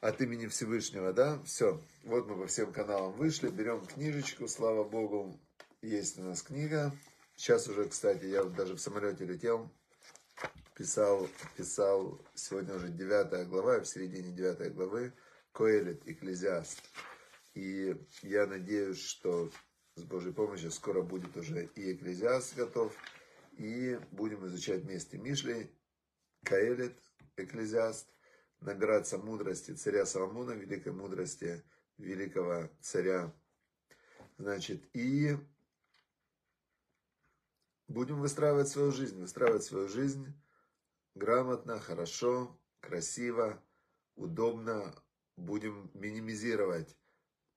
От имени Всевышнего, да? Все. Вот мы по всем каналам вышли. Берем книжечку, слава Богу. Есть у нас книга. Сейчас уже, кстати, я даже в самолете летел. Писал, писал, сегодня уже девятая глава, в середине девятой главы. Коэлит, Экклезиаст. И я надеюсь, что с Божьей помощью скоро будет уже и Экклезиаст готов. И будем изучать вместе Мишли, Каэлит, Экклезиаст, набираться мудрости царя Соломона, великой мудрости великого царя. Значит, и будем выстраивать свою жизнь, выстраивать свою жизнь грамотно, хорошо, красиво, удобно. Будем минимизировать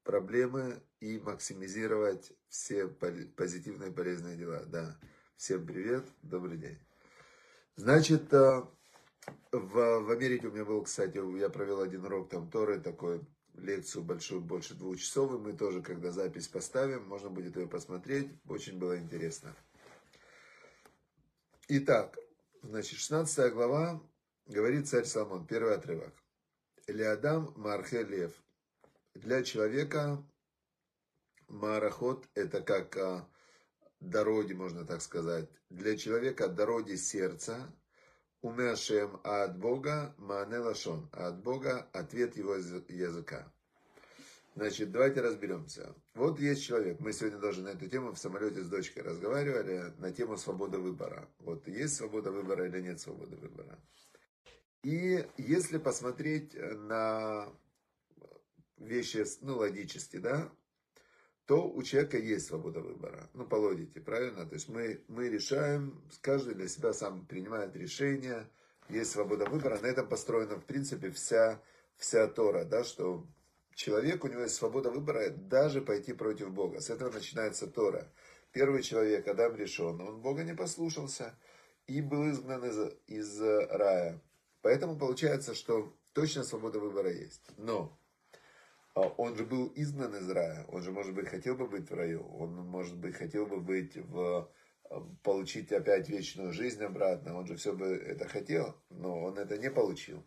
проблемы и максимизировать все позитивные полезные дела. Да. Всем привет, добрый день. Значит, э, в, в Америке у меня был, кстати, я провел один урок там Торы, такой лекцию большую, больше двух часов, и мы тоже, когда запись поставим, можно будет ее посмотреть, очень было интересно. Итак, значит, 16 глава, говорит царь Соломон, первый отрывок. Элиадам Мархе Лев. Для человека Марахот это как а, дороги, можно так сказать. Для человека дороги сердца, умешем, а от Бога мане лашон, от Бога ответ его языка. Значит, давайте разберемся. Вот есть человек, мы сегодня даже на эту тему в самолете с дочкой разговаривали, на тему свободы выбора. Вот есть свобода выбора или нет свободы выбора. И если посмотреть на вещи, ну, логически, да, то у человека есть свобода выбора. Ну, по логике, правильно? То есть мы, мы решаем, каждый для себя сам принимает решение, есть свобода выбора. На этом построена, в принципе, вся, вся Тора, да, что человек, у него есть свобода выбора даже пойти против Бога. С этого начинается Тора. Первый человек, Адам решен, он Бога не послушался и был изгнан из, из рая. Поэтому получается, что точно свобода выбора есть. Но он же был изгнан из рая, он же, может быть, хотел бы быть в раю, он, может быть, хотел бы быть в э, получить опять вечную жизнь обратно, он же все бы это хотел, но он это не получил.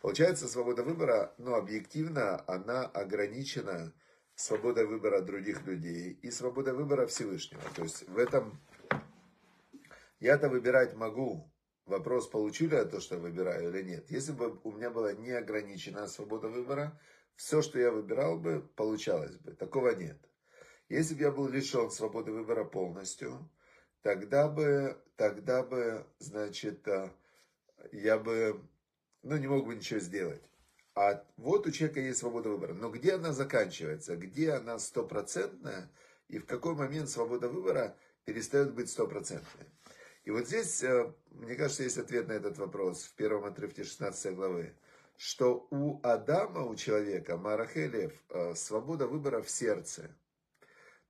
Получается, свобода выбора, ну, объективно, она ограничена свободой выбора других людей и свободой выбора Всевышнего. То есть в этом я-то выбирать могу. Вопрос, получу ли я то, что выбираю или нет. Если бы у меня была неограниченная свобода выбора, все, что я выбирал бы, получалось бы. Такого нет. Если бы я был лишен свободы выбора полностью, тогда бы, тогда бы, значит, э, я бы, ну, не мог бы ничего сделать. А вот у человека есть свобода выбора. Но где она заканчивается? Где она стопроцентная? И в какой момент свобода выбора перестает быть стопроцентной? И вот здесь, э, мне кажется, есть ответ на этот вопрос в первом отрывке 16 главы что у Адама, у человека, Марахелев, э, свобода выбора в сердце.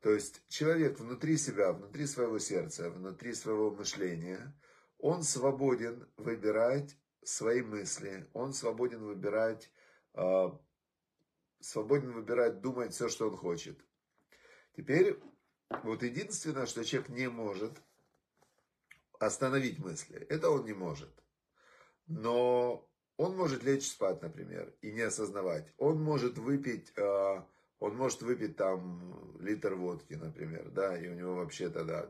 То есть человек внутри себя, внутри своего сердца, внутри своего мышления, он свободен выбирать свои мысли, он свободен выбирать, э, свободен выбирать, думать все, что он хочет. Теперь вот единственное, что человек не может остановить мысли, это он не может. Но он может лечь спать, например, и не осознавать. Он может выпить, э, он может выпить там литр водки, например, да, и у него вообще тогда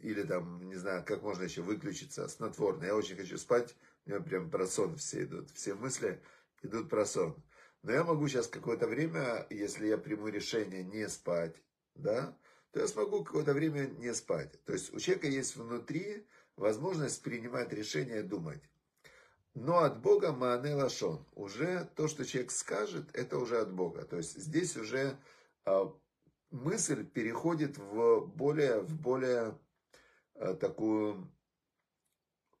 или там, не знаю, как можно еще выключиться, снотворно. Я очень хочу спать, у меня прям про сон все идут, все мысли идут про сон. Но я могу сейчас какое-то время, если я приму решение не спать, да, то я смогу какое-то время не спать. То есть у человека есть внутри возможность принимать решения, думать. Но от Бога маане лашон. Уже то, что человек скажет, это уже от Бога. То есть здесь уже а, мысль переходит в более, в более а, такую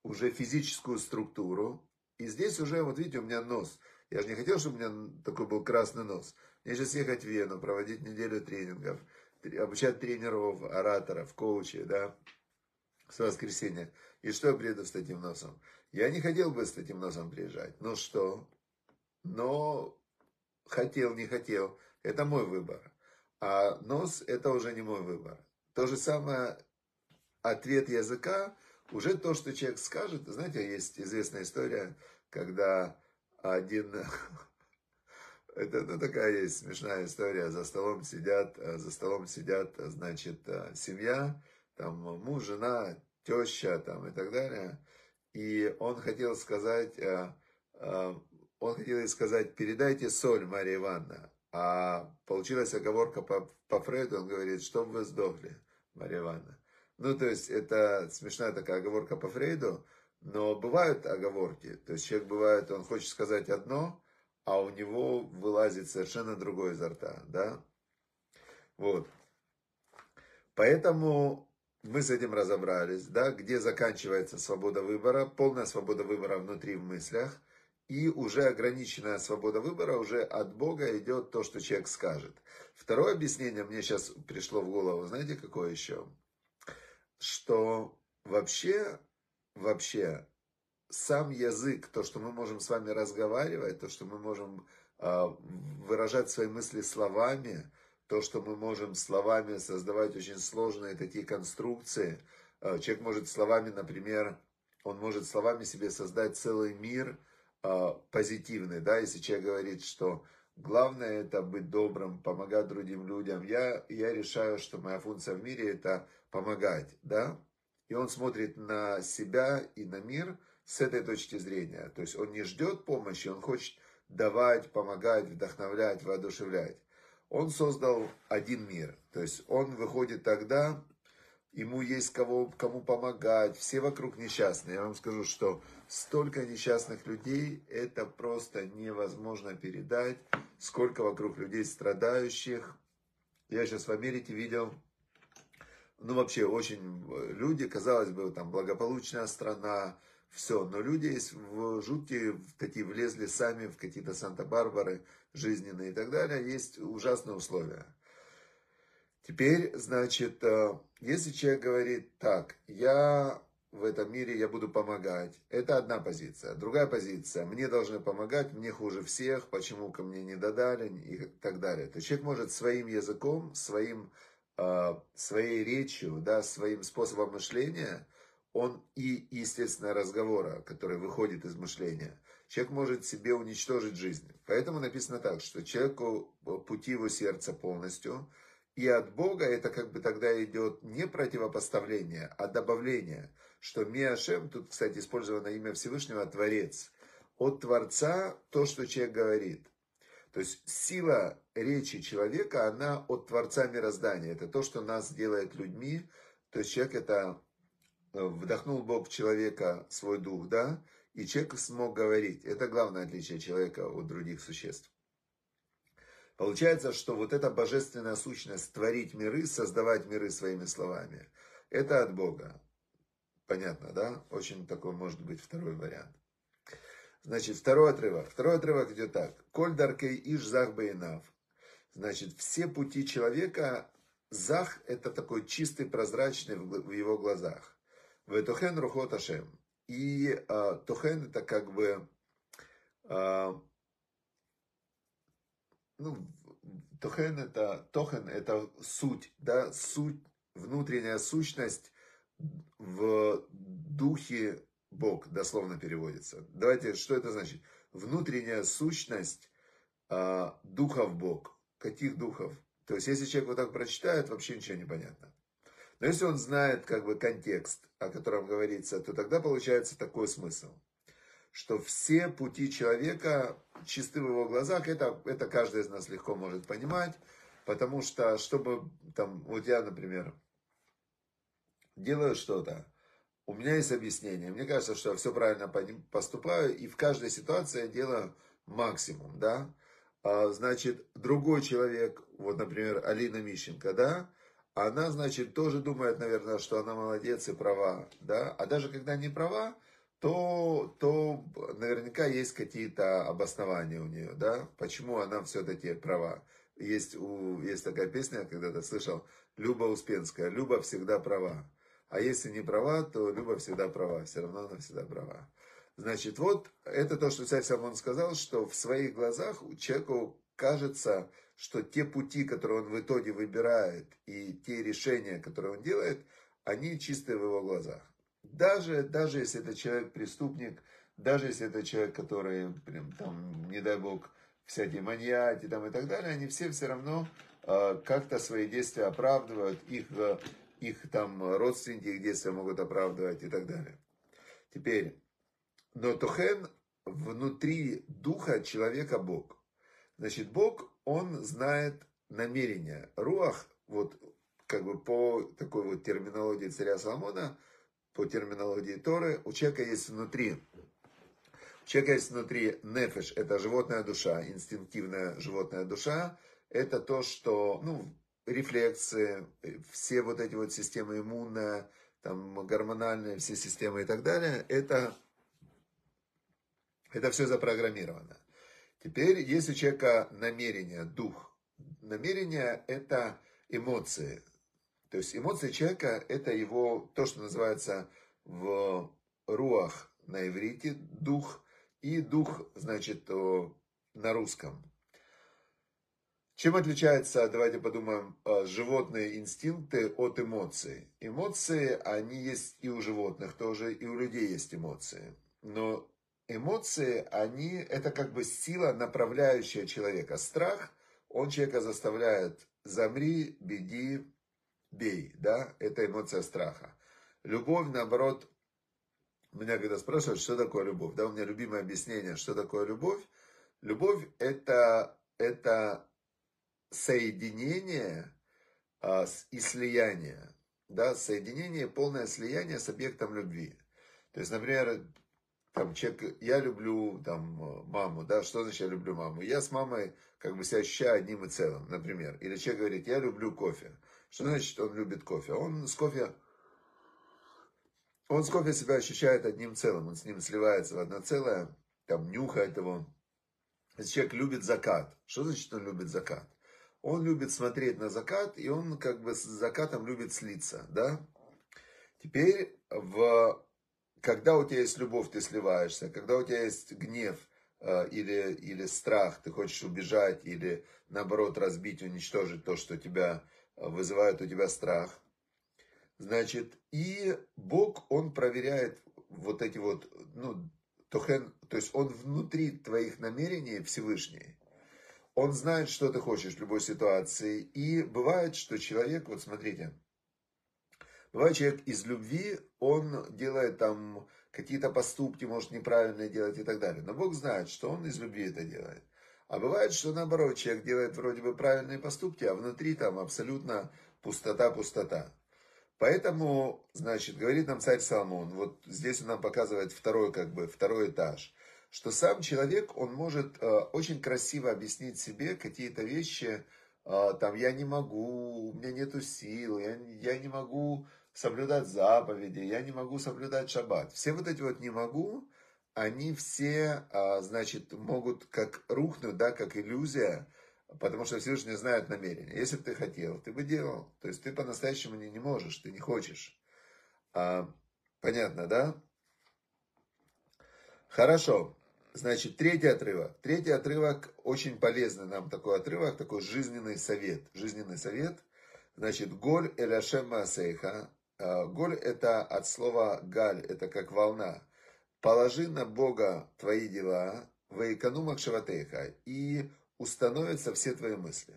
уже физическую структуру. И здесь уже, вот видите, у меня нос. Я же не хотел, чтобы у меня такой был красный нос. Мне сейчас ехать в Вену, проводить неделю тренингов, обучать тренеров, ораторов, коучей, да, с воскресенья. И что я приеду с таким носом? Я не хотел бы с таким носом приезжать. Ну что? Но хотел, не хотел. Это мой выбор. А нос это уже не мой выбор. То же самое ответ языка уже то, что человек скажет, знаете, есть известная история, когда один, это ну, такая есть смешная история, за столом сидят, за столом сидят, значит, семья, там муж, жена, теща там и так далее, и он хотел сказать, он хотел сказать, передайте соль, Мария Ивановна. А получилась оговорка по, по Фрейду, он говорит, чтобы вы сдохли, Мария Ивановна. Ну, то есть, это смешная такая оговорка по Фрейду, но бывают оговорки. То есть, человек бывает, он хочет сказать одно, а у него вылазит совершенно другое изо рта, да? Вот. Поэтому мы с этим разобрались, да, где заканчивается свобода выбора, полная свобода выбора внутри в мыслях – и уже ограниченная свобода выбора, уже от Бога идет то, что человек скажет. Второе объяснение мне сейчас пришло в голову, знаете, какое еще? Что вообще, вообще, сам язык, то, что мы можем с вами разговаривать, то, что мы можем э, выражать свои мысли словами, то, что мы можем словами создавать очень сложные такие конструкции. Э, человек может словами, например, он может словами себе создать целый мир – а, позитивный, да, если человек говорит, что главное это быть добрым, помогать другим людям, я, я решаю, что моя функция в мире это помогать, да, и он смотрит на себя и на мир с этой точки зрения, то есть он не ждет помощи, он хочет давать, помогать, вдохновлять, воодушевлять. Он создал один мир, то есть он выходит тогда, ему есть кого, кому помогать, все вокруг несчастные. Я вам скажу, что столько несчастных людей, это просто невозможно передать, сколько вокруг людей страдающих. Я сейчас в Америке видел, ну вообще очень люди, казалось бы, там благополучная страна, все, но люди есть в жуткие, такие влезли сами в какие-то Санта-Барбары жизненные и так далее, есть ужасные условия. Теперь, значит, э, если человек говорит так, я в этом мире, я буду помогать, это одна позиция. Другая позиция, мне должны помогать, мне хуже всех, почему ко мне не додали и так далее. То есть человек может своим языком, своим, э, своей речью, да, своим способом мышления, он и, естественно, разговора, который выходит из мышления, человек может себе уничтожить жизнь. Поэтому написано так, что человеку пути его сердца полностью – и от Бога это как бы тогда идет не противопоставление, а добавление, что Миашем, тут, кстати, использовано имя Всевышнего, Творец. От Творца то, что человек говорит. То есть сила речи человека, она от Творца мироздания. Это то, что нас делает людьми. То есть человек это э, вдохнул Бог в человека свой дух, да, и человек смог говорить. Это главное отличие человека от других существ. Получается, что вот эта божественная сущность творить миры, создавать миры своими словами, это от Бога. Понятно, да? Очень такой может быть второй вариант. Значит, второй отрывок. Второй отрывок идет так. Коль даркей иш зах бейнав. Значит, все пути человека, зах это такой чистый, прозрачный в его глазах. Ветохен рухот ашем. И э, тохен это как бы э, ну, тохен это, тохен это суть, да, суть, внутренняя сущность в духе Бог, дословно переводится. Давайте, что это значит? Внутренняя сущность а, духов Бог. Каких духов? То есть, если человек вот так прочитает, вообще ничего не понятно. Но если он знает как бы контекст, о котором говорится, то тогда получается такой смысл – что все пути человека чисты в его глазах, это, это каждый из нас легко может понимать, потому что, чтобы, там, вот я, например, делаю что-то, у меня есть объяснение, мне кажется, что я все правильно поступаю, и в каждой ситуации я делаю максимум, да, а, значит, другой человек, вот, например, Алина Мищенко, да, она, значит, тоже думает, наверное, что она молодец и права, да, а даже когда не права, то, то наверняка есть какие-то обоснования у нее, да, почему она все-таки права. Есть, у, есть такая песня, я когда-то слышал, Люба Успенская, Люба всегда права. А если не права, то Люба всегда права, все равно она всегда права. Значит, вот это то, что царь Самон сказал, что в своих глазах человеку кажется, что те пути, которые он в итоге выбирает, и те решения, которые он делает, они чистые в его глазах. Даже, даже если это человек преступник, даже если это человек, который, прям, там, не дай бог, всякие маньяки там, и так далее, они все все равно э, как-то свои действия оправдывают, их, э, их там родственники их действия могут оправдывать и так далее. Теперь, но Тохен внутри духа человека Бог. Значит, Бог, он знает намерения. Руах, вот как бы по такой вот терминологии царя Соломона, по терминологии Торы, у человека есть внутри у человека есть внутри нефеш, это животная душа, инстинктивная животная душа. Это то, что, ну, рефлексы, все вот эти вот системы иммунная, там, гормональные, все системы и так далее, это, это все запрограммировано. Теперь есть у человека намерение, дух. Намерение – это эмоции. То есть эмоции человека – это его, то, что называется в руах на иврите, дух – и дух, значит, на русском. Чем отличается, давайте подумаем, э, животные инстинкты от эмоций? Эмоции, они есть и у животных тоже, и у людей есть эмоции. Но эмоции, они, это как бы сила, направляющая человека. Страх, он человека заставляет замри, беги, бей, да, это эмоция страха. Любовь, наоборот, меня когда спрашивают, что такое любовь, да, у меня любимое объяснение, что такое любовь. Любовь это, это соединение а, и слияние, да, соединение, полное слияние с объектом любви. То есть, например, там человек, я люблю там маму, да, что значит я люблю маму? Я с мамой как бы себя ощущаю одним и целым, например. Или человек говорит, я люблю кофе. Что значит он любит кофе? Он с кофе он с кофе себя ощущает одним целым, он с ним сливается в одно целое, там нюхает его. Если человек любит закат, что значит он любит закат? Он любит смотреть на закат, и он как бы с закатом любит слиться, да? Теперь, в, когда у тебя есть любовь, ты сливаешься, когда у тебя есть гнев э, или, или страх, ты хочешь убежать, или наоборот разбить, уничтожить то, что тебя э, вызывает у тебя страх, Значит, и Бог, Он проверяет вот эти вот, ну, тохен, то есть Он внутри твоих намерений Всевышний. Он знает, что ты хочешь в любой ситуации. И бывает, что человек, вот смотрите, бывает человек из любви, он делает там какие-то поступки, может неправильные делать и так далее. Но Бог знает, что он из любви это делает. А бывает, что наоборот, человек делает вроде бы правильные поступки, а внутри там абсолютно пустота-пустота. Поэтому, значит, говорит нам царь Соломон, вот здесь он нам показывает второй, как бы, второй этаж, что сам человек, он может э, очень красиво объяснить себе какие-то вещи, э, там, я не могу, у меня нету сил, я, я не могу соблюдать заповеди, я не могу соблюдать шаббат. Все вот эти вот не могу, они все, э, значит, могут как рухнуть, да, как иллюзия, Потому что Всевышний знает намерение. Если бы ты хотел, ты бы делал. То есть ты по-настоящему не, не можешь, ты не хочешь. А, понятно, да? Хорошо. Значит, третий отрывок. Третий отрывок очень полезный нам такой отрывок, такой жизненный совет. Жизненный совет. Значит, голь эляшем маасейха. А, голь это от слова галь, это как волна. Положи на Бога твои дела, ваикану шаватейха, и установятся все твои мысли.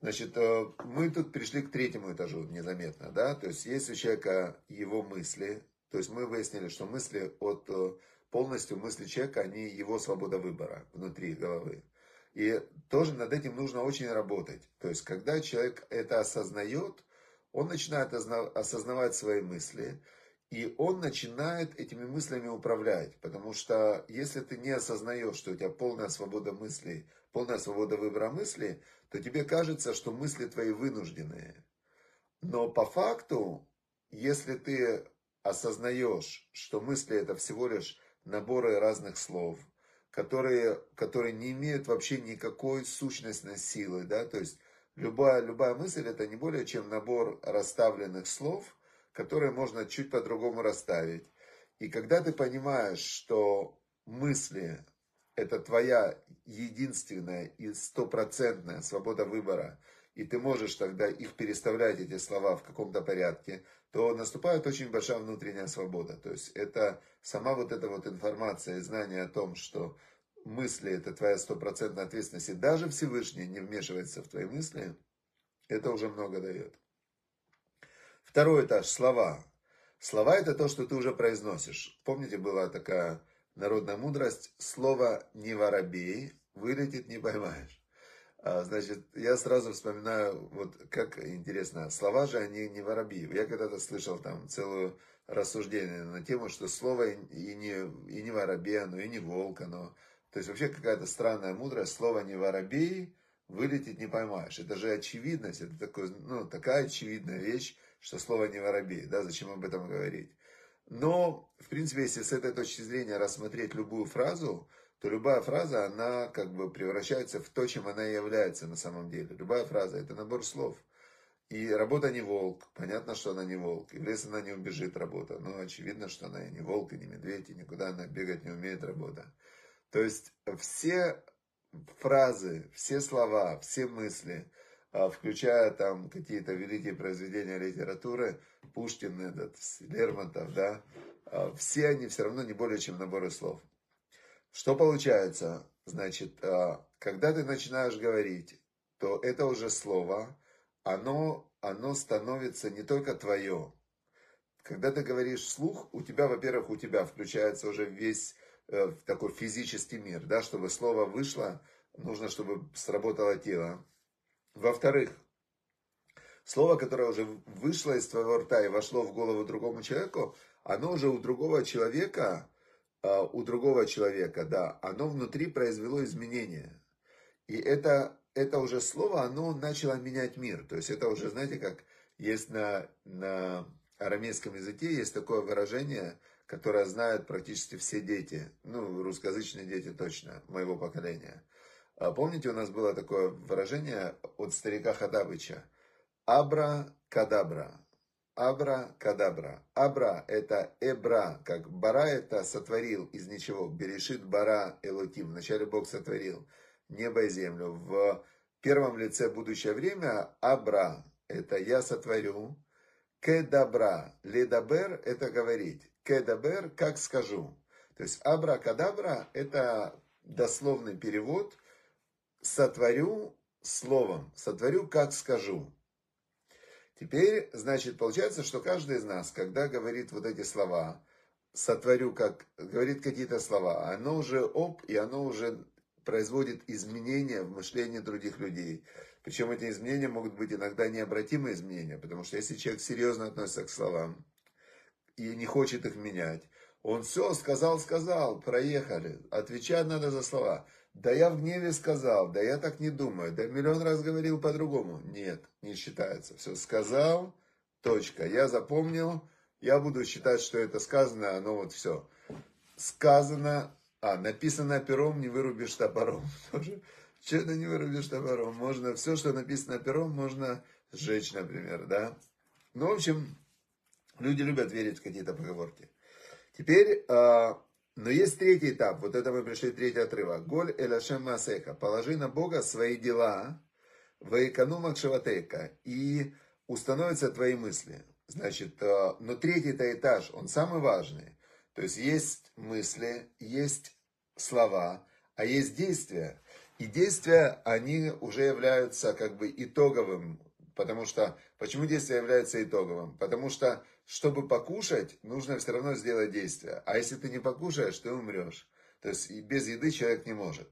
Значит, э, мы тут пришли к третьему этажу незаметно, да, то есть есть у человека его мысли, то есть мы выяснили, что мысли от э, полностью мысли человека, они его свобода выбора внутри головы. И тоже над этим нужно очень работать. То есть, когда человек это осознает, он начинает осознавать свои мысли, и он начинает этими мыслями управлять. Потому что если ты не осознаешь, что у тебя полная свобода мыслей, полная свобода выбора мысли, то тебе кажется, что мысли твои вынужденные. Но по факту, если ты осознаешь, что мысли это всего лишь наборы разных слов, которые, которые не имеют вообще никакой сущностной силы, да, то есть любая, любая мысль это не более чем набор расставленных слов – которые можно чуть по-другому расставить. И когда ты понимаешь, что мысли – это твоя единственная и стопроцентная свобода выбора, и ты можешь тогда их переставлять, эти слова, в каком-то порядке, то наступает очень большая внутренняя свобода. То есть это сама вот эта вот информация и знание о том, что мысли это твоя стопроцентная ответственность, и даже Всевышний не вмешивается в твои мысли, это уже много дает. Второй этаж, слова. Слова это то, что ты уже произносишь. Помните, была такая народная мудрость, слово не воробей, вылетит не поймаешь. А, значит, я сразу вспоминаю, вот как интересно, слова же они не воробьи. Я когда-то слышал там целую рассуждение на тему, что слово и не, и не воробей, оно и не волк, оно... То есть вообще какая-то странная мудрость, слово не воробей, вылететь не поймаешь. Это же очевидность, это такой, ну, такая очевидная вещь, что слово не воробей, да, зачем об этом говорить. Но, в принципе, если с этой точки зрения рассмотреть любую фразу, то любая фраза, она как бы превращается в то, чем она и является на самом деле. Любая фраза – это набор слов. И работа не волк. Понятно, что она не волк. И в лес она не убежит, работа. Но очевидно, что она и не волк, и не медведь, и никуда она бегать не умеет, работа. То есть все фразы, все слова, все мысли, а, включая там какие-то великие произведения литературы, Пушкин, этот, Лермонтов, да, а, все они все равно не более чем наборы слов. Что получается? Значит, а, когда ты начинаешь говорить, то это уже слово, оно, оно становится не только твое. Когда ты говоришь вслух, у тебя, во-первых, у тебя включается уже весь э, такой физический мир, да, чтобы слово вышло, нужно, чтобы сработало тело. Во-вторых, слово, которое уже вышло из твоего рта и вошло в голову другому человеку, оно уже у другого человека а, у другого человека, да, оно внутри произвело изменения. И это, это уже слово, оно начало менять мир. То есть это уже, знаете, как есть на, на арамейском языке, есть такое выражение, которое знают практически все дети, ну, русскоязычные дети точно, моего поколения. А помните, у нас было такое выражение от старика Хадабыча? Абра-кадабра. Абра-кадабра. Абра – это эбра, как бара – это сотворил из ничего. Берешит бара элоким. Вначале Бог сотворил небо и землю. В первом лице будущее время абра – это я сотворю. Кедабра. Ледабер – это говорить. Кедабер – как скажу. То есть абра-кадабра – это дословный перевод. Сотворю словом. Сотворю, как скажу. Теперь, значит, получается, что каждый из нас, когда говорит вот эти слова, сотворю, как говорит какие-то слова, оно уже оп, и оно уже производит изменения в мышлении других людей. Причем эти изменения могут быть иногда необратимые изменения, потому что если человек серьезно относится к словам и не хочет их менять, он все сказал, сказал, проехали, отвечать надо за слова. Да я в гневе сказал, да я так не думаю, да миллион раз говорил по-другому. Нет, не считается. Все сказал, точка. Я запомнил, я буду считать, что это сказано, оно вот все. Сказано, а, написано пером, не вырубишь топором. Что это не вырубишь топором? Можно, все, что написано пером, можно сжечь, например, да. Ну, в общем, люди любят верить в какие-то поговорки. Теперь, а, но есть третий этап, вот это мы пришли, третий отрывок. Голь элашем масеха, положи на Бога свои дела, в экономах шаватейка, и установятся твои мысли. Значит, э, но третий-то этаж, он самый важный. То есть есть мысли, есть слова, а есть действия. И действия, они уже являются как бы итоговым. Потому что, почему действия являются итоговым? Потому что чтобы покушать, нужно все равно сделать действие. А если ты не покушаешь, ты умрешь. То есть без еды человек не может.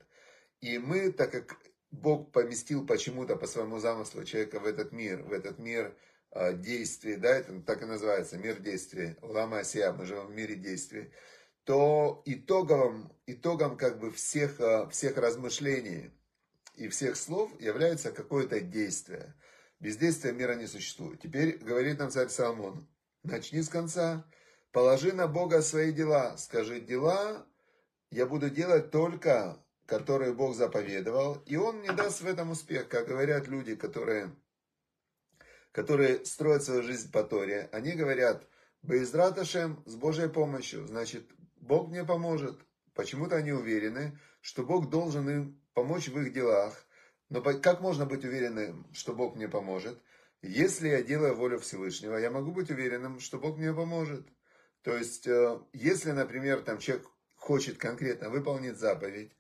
И мы, так как Бог поместил почему-то по своему замыслу человека в этот мир, в этот мир э, действий, да, это так и называется, мир действий, лама асия, мы живем в мире действий, то итоговым, итогом как бы всех, э, всех размышлений и всех слов является какое-то действие. Без действия мира не существует. Теперь говорит нам царь Соломон, Начни с конца. Положи на Бога свои дела. Скажи, дела я буду делать только, которые Бог заповедовал. И Он мне даст в этом успех. Как говорят люди, которые, которые строят свою жизнь по Торе. Они говорят, Боизраташем с Божьей помощью. Значит, Бог мне поможет. Почему-то они уверены, что Бог должен им помочь в их делах. Но как можно быть уверенным, что Бог мне поможет? Если я делаю волю Всевышнего, я могу быть уверенным, что Бог мне поможет. То есть, э, если, например, там человек хочет конкретно выполнить заповедь,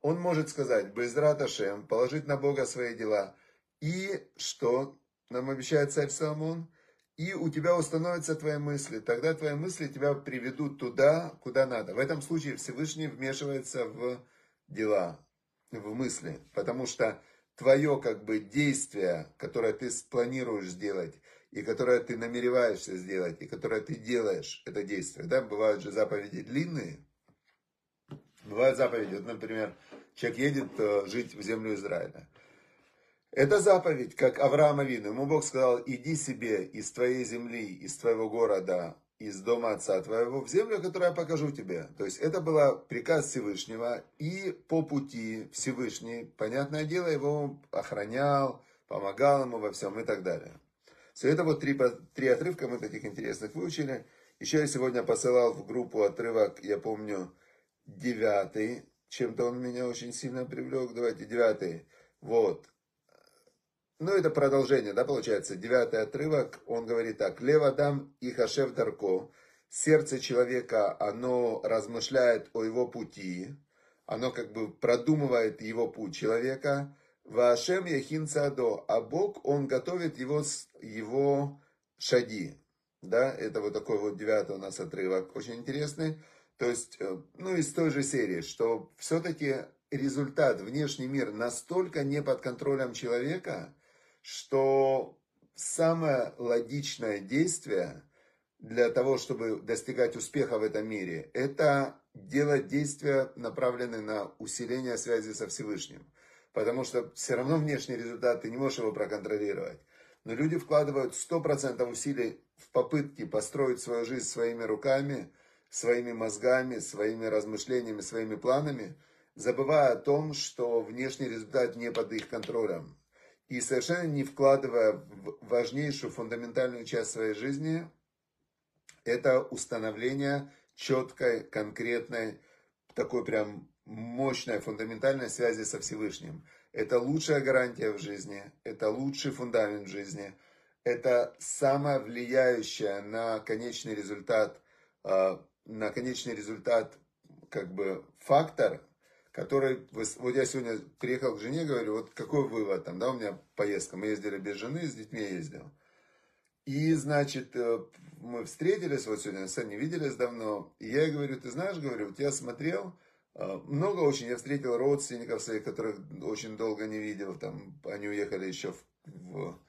он может сказать, Безрат Ашем, положить на Бога свои дела. И что нам обещает царь Соломон? И у тебя установятся твои мысли. Тогда твои мысли тебя приведут туда, куда надо. В этом случае Всевышний вмешивается в дела, в мысли. Потому что твое как бы действие, которое ты спланируешь сделать, и которое ты намереваешься сделать, и которое ты делаешь, это действие. Да? Бывают же заповеди длинные. Бывают заповеди, вот, например, человек едет э, жить в землю Израиля. Это заповедь, как Авраама Вину. Ему Бог сказал, иди себе из твоей земли, из твоего города, из дома отца твоего в землю, которую я покажу тебе. То есть это был приказ Всевышнего, и по пути Всевышний, понятное дело, его охранял, помогал ему во всем и так далее. Все это вот три, три отрывка мы таких интересных выучили. Еще я сегодня посылал в группу отрывок, я помню, девятый. Чем-то он меня очень сильно привлек. Давайте девятый. Вот. Ну, это продолжение, да, получается, девятый отрывок, он говорит так, «Левадам и хашев дарко, сердце человека, оно размышляет о его пути, оно как бы продумывает его путь человека, Вашем Яхин Цадо, а Бог, он готовит его, его шаги». Да, это вот такой вот девятый у нас отрывок, очень интересный. То есть, э, ну, из той же серии, что все-таки результат, внешний мир настолько не под контролем человека, что самое логичное действие для того, чтобы достигать успеха в этом мире, это делать действия, направленные на усиление связи со Всевышним. Потому что все равно внешний результат, ты не можешь его проконтролировать. Но люди вкладывают 100% усилий в попытке построить свою жизнь своими руками, своими мозгами, своими размышлениями, своими планами, забывая о том, что внешний результат не под их контролем и совершенно не вкладывая в важнейшую фундаментальную часть своей жизни, это установление четкой, конкретной, такой прям мощной, фундаментальной связи со Всевышним. Это лучшая гарантия в жизни, это лучший фундамент в жизни, это самое влияющее на конечный результат, а, на конечный результат как бы фактор, который, вот я сегодня приехал к жене, говорю, вот какой вывод там, да, у меня поездка, мы ездили без жены, с детьми ездил. И, значит, э, мы встретились, вот сегодня с не виделись давно, и я говорю, ты знаешь, говорю, вот я смотрел, э, много очень, я встретил родственников своих, которых очень долго не видел, там, они уехали еще в, в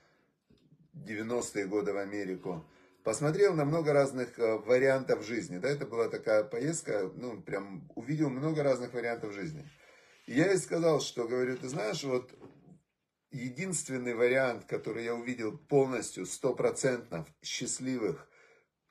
90-е годы в Америку посмотрел на много разных э, вариантов жизни. Да, это была такая поездка, ну, прям увидел много разных вариантов жизни. И я ей сказал, что, говорю, ты знаешь, вот единственный вариант, который я увидел полностью, стопроцентно счастливых,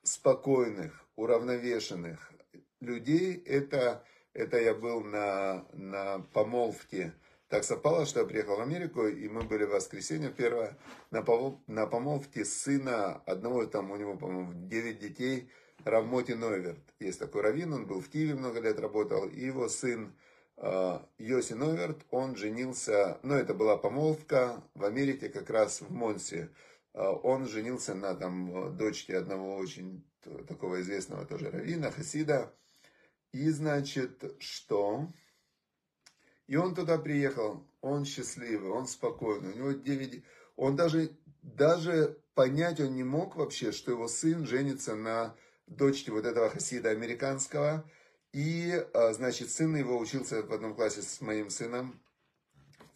спокойных, уравновешенных людей, это, это я был на, на помолвке так совпало, что я приехал в Америку, и мы были в воскресенье первое на, помол, на помолвке сына одного, там у него, по-моему, 9 детей, Равмоти Нойверт. Есть такой раввин, он был в Киеве много лет работал, и его сын э, Йоси Нойверт, он женился, ну это была помолвка в Америке, как раз в Монсе. Э, он женился на там дочке одного очень такого известного тоже раввина, Хасида. И значит, что... И он туда приехал, он счастливый, он спокойный, у него 9... Он даже, даже понять он не мог вообще, что его сын женится на дочке вот этого хасида американского. И, а, значит, сын его учился в одном классе с моим сыном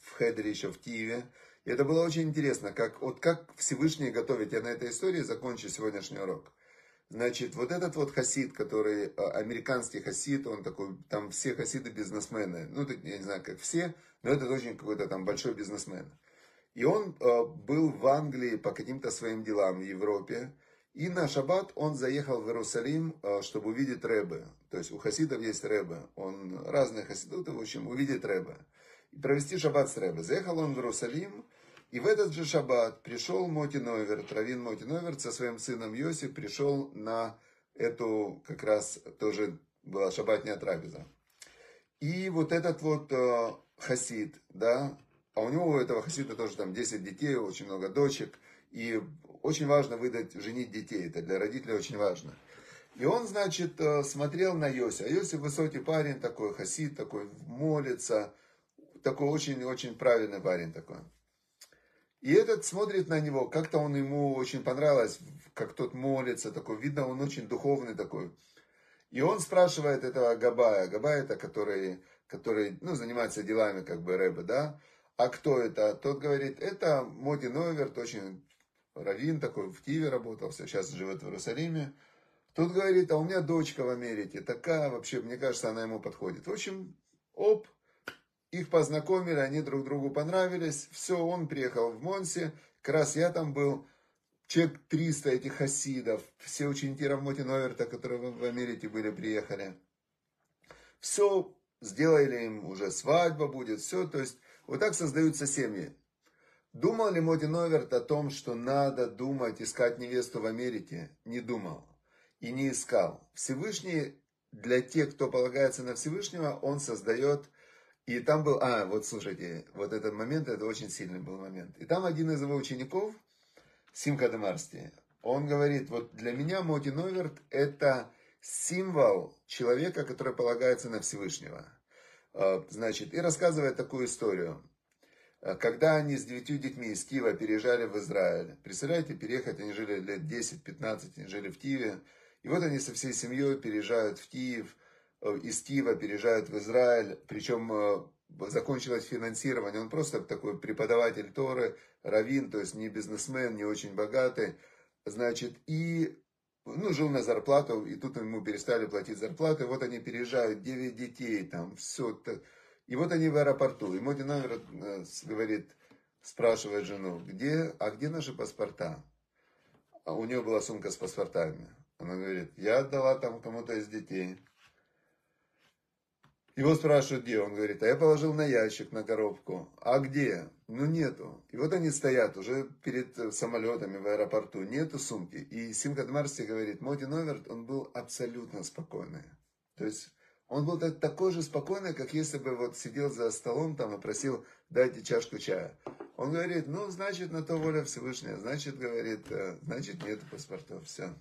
в Хедере еще в Киеве. И это было очень интересно, как, вот как Всевышний готовит. Я на этой истории закончу сегодняшний урок. Значит, вот этот вот хасид, который, а, американский хасид, он такой, там все хасиды бизнесмены. Ну, я не знаю, как все, но это очень какой-то там большой бизнесмен. И он э, был в Англии по каким-то своим делам в Европе. И на шаббат он заехал в Иерусалим, э, чтобы увидеть Рэбе. То есть у хасидов есть Рэбе. Он разные хасидуты, в общем, увидеть Рэбе. И провести шаббат с Рэбе. Заехал он в Иерусалим, и в этот же шаббат пришел Моти Новер, Равин Моти Новер со своим сыном Йоси пришел на эту, как раз тоже была шаббатняя трапеза. И вот этот вот э, хасид, да, А у него, у этого хасида тоже там 10 детей, очень много дочек. И очень важно выдать, женить детей. Это для родителей очень важно. И он, значит, э, смотрел на Йоси. А Йоси высокий парень такой, хасид такой, молится. Такой очень-очень правильный парень такой. И этот смотрит на него, как-то он ему очень понравилось, как тот молится, такой, видно, он очень духовный такой. И он спрашивает этого Габая, Габая это который, который ну, занимается делами как бы Рэба, да, а кто это? Тот говорит, это Моди Новерт, очень раввин такой, в Киеве работал, сейчас живет в Иерусалиме. Тот говорит, а у меня дочка в Америке, такая вообще, мне кажется, она ему подходит. В общем, оп, их познакомили, они друг другу понравились. Все, он приехал в Монсе. Как раз я там был. Человек 300 этих хасидов. Все ученики Равмоти Новерта, которые в Америке были, приехали. Все, сделали им уже свадьба будет. Все, то есть вот так создаются семьи. Думал ли Моди Новерт о том, что надо думать, искать невесту в Америке? Не думал и не искал. Всевышний, для тех, кто полагается на Всевышнего, он создает и там был, а, вот слушайте, вот этот момент, это очень сильный был момент. И там один из его учеников, Симка Демарсти, он говорит, вот для меня Моти Новерт это символ человека, который полагается на Всевышнего. А, значит, и рассказывает такую историю. А, когда они с девятью детьми из Киева переезжали в Израиль, представляете, переехать, они жили лет 10-15, они жили в Киеве, и вот они со всей семьей переезжают в Киев, из Киева переезжают в Израиль, причем э, закончилось финансирование, он просто такой преподаватель Торы, раввин, то есть не бизнесмен, не очень богатый, значит, и ну, жил на зарплату, и тут ему перестали платить зарплату, и вот они переезжают, 9 детей, там, все, и вот они в аэропорту, и Моди номер э, говорит, спрашивает жену, где, а где наши паспорта? А у нее была сумка с паспортами. Она говорит, я отдала там кому-то из детей. Его спрашивают, где? Он говорит, а я положил на ящик, на коробку. А где? Ну, нету. И вот они стоят уже перед э, самолетами в аэропорту. Нету сумки. И Симхат Марси говорит, Моди Новерт, он был абсолютно спокойный. То есть, он был такой же спокойный, как если бы вот сидел за столом там и просил, дайте чашку чая. Он говорит, ну, значит, на то воля Всевышняя. Значит, говорит, э, значит, нету паспортов. Все.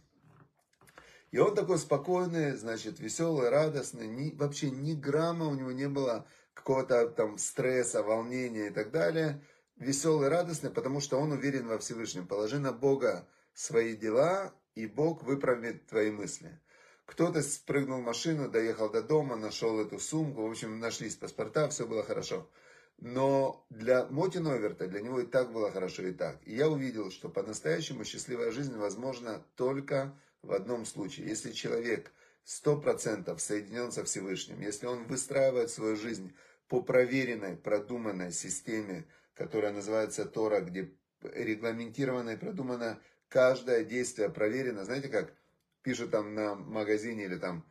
И он такой спокойный, значит, веселый, радостный, ни, вообще ни грамма у него не было какого-то там стресса, волнения и так далее. Веселый, радостный, потому что он уверен во Всевышнем. Положи на Бога свои дела, и Бог выправит твои мысли. Кто-то спрыгнул в машину, доехал до дома, нашел эту сумку, в общем, нашлись паспорта, все было хорошо. Но для Моти Новерта, для него и так было хорошо, и так. И я увидел, что по-настоящему счастливая жизнь возможна только в одном случае. Если человек сто процентов соединен со Всевышним, если он выстраивает свою жизнь по проверенной, продуманной системе, которая называется Тора, где регламентировано и продумано каждое действие проверено. Знаете как? Пишут там на магазине или там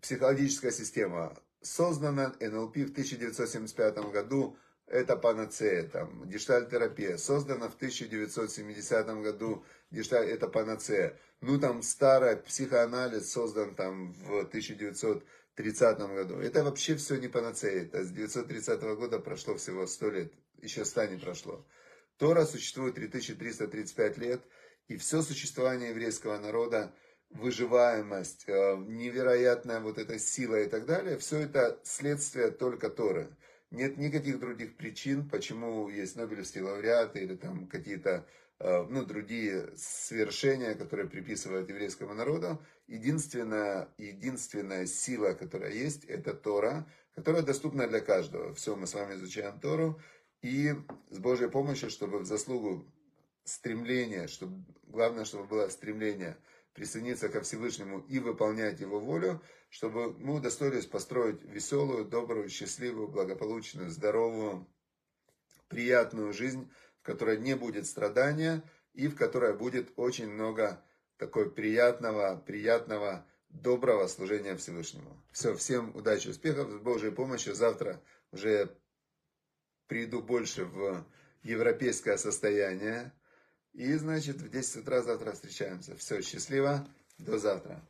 психологическая система. Создана НЛП в 1975 году это панацея, там, гештальтерапия, создана в 1970 году, гешталь, это панацея. Ну, там, старый психоанализ создан там в 1930 году. Это вообще все не панацея, это с 1930 года прошло всего 100 лет, еще 100 не прошло. Тора существует 3335 лет, и все существование еврейского народа, выживаемость, э, невероятная вот эта сила и так далее, все это следствие только Торы. Нет никаких других причин, почему есть Нобелевские лауреаты или там какие-то э, ну, другие свершения, которые приписывают еврейскому народу. Единственная, единственная сила, которая есть, это Тора, которая доступна для каждого. Все, мы с вами изучаем Тору. И с Божьей помощью, чтобы в заслугу стремления, чтобы, главное, чтобы было стремление – присоединиться ко Всевышнему и выполнять Его волю, чтобы мы удостоились построить веселую, добрую, счастливую, благополучную, здоровую, приятную жизнь, в которой не будет страдания и в которой будет очень много такой приятного, приятного, доброго служения Всевышнему. Все, всем удачи, успехов, с Божьей помощью. Завтра уже приду больше в европейское состояние. И, значит, в 10 утра завтра встречаемся. Все, счастливо. До завтра.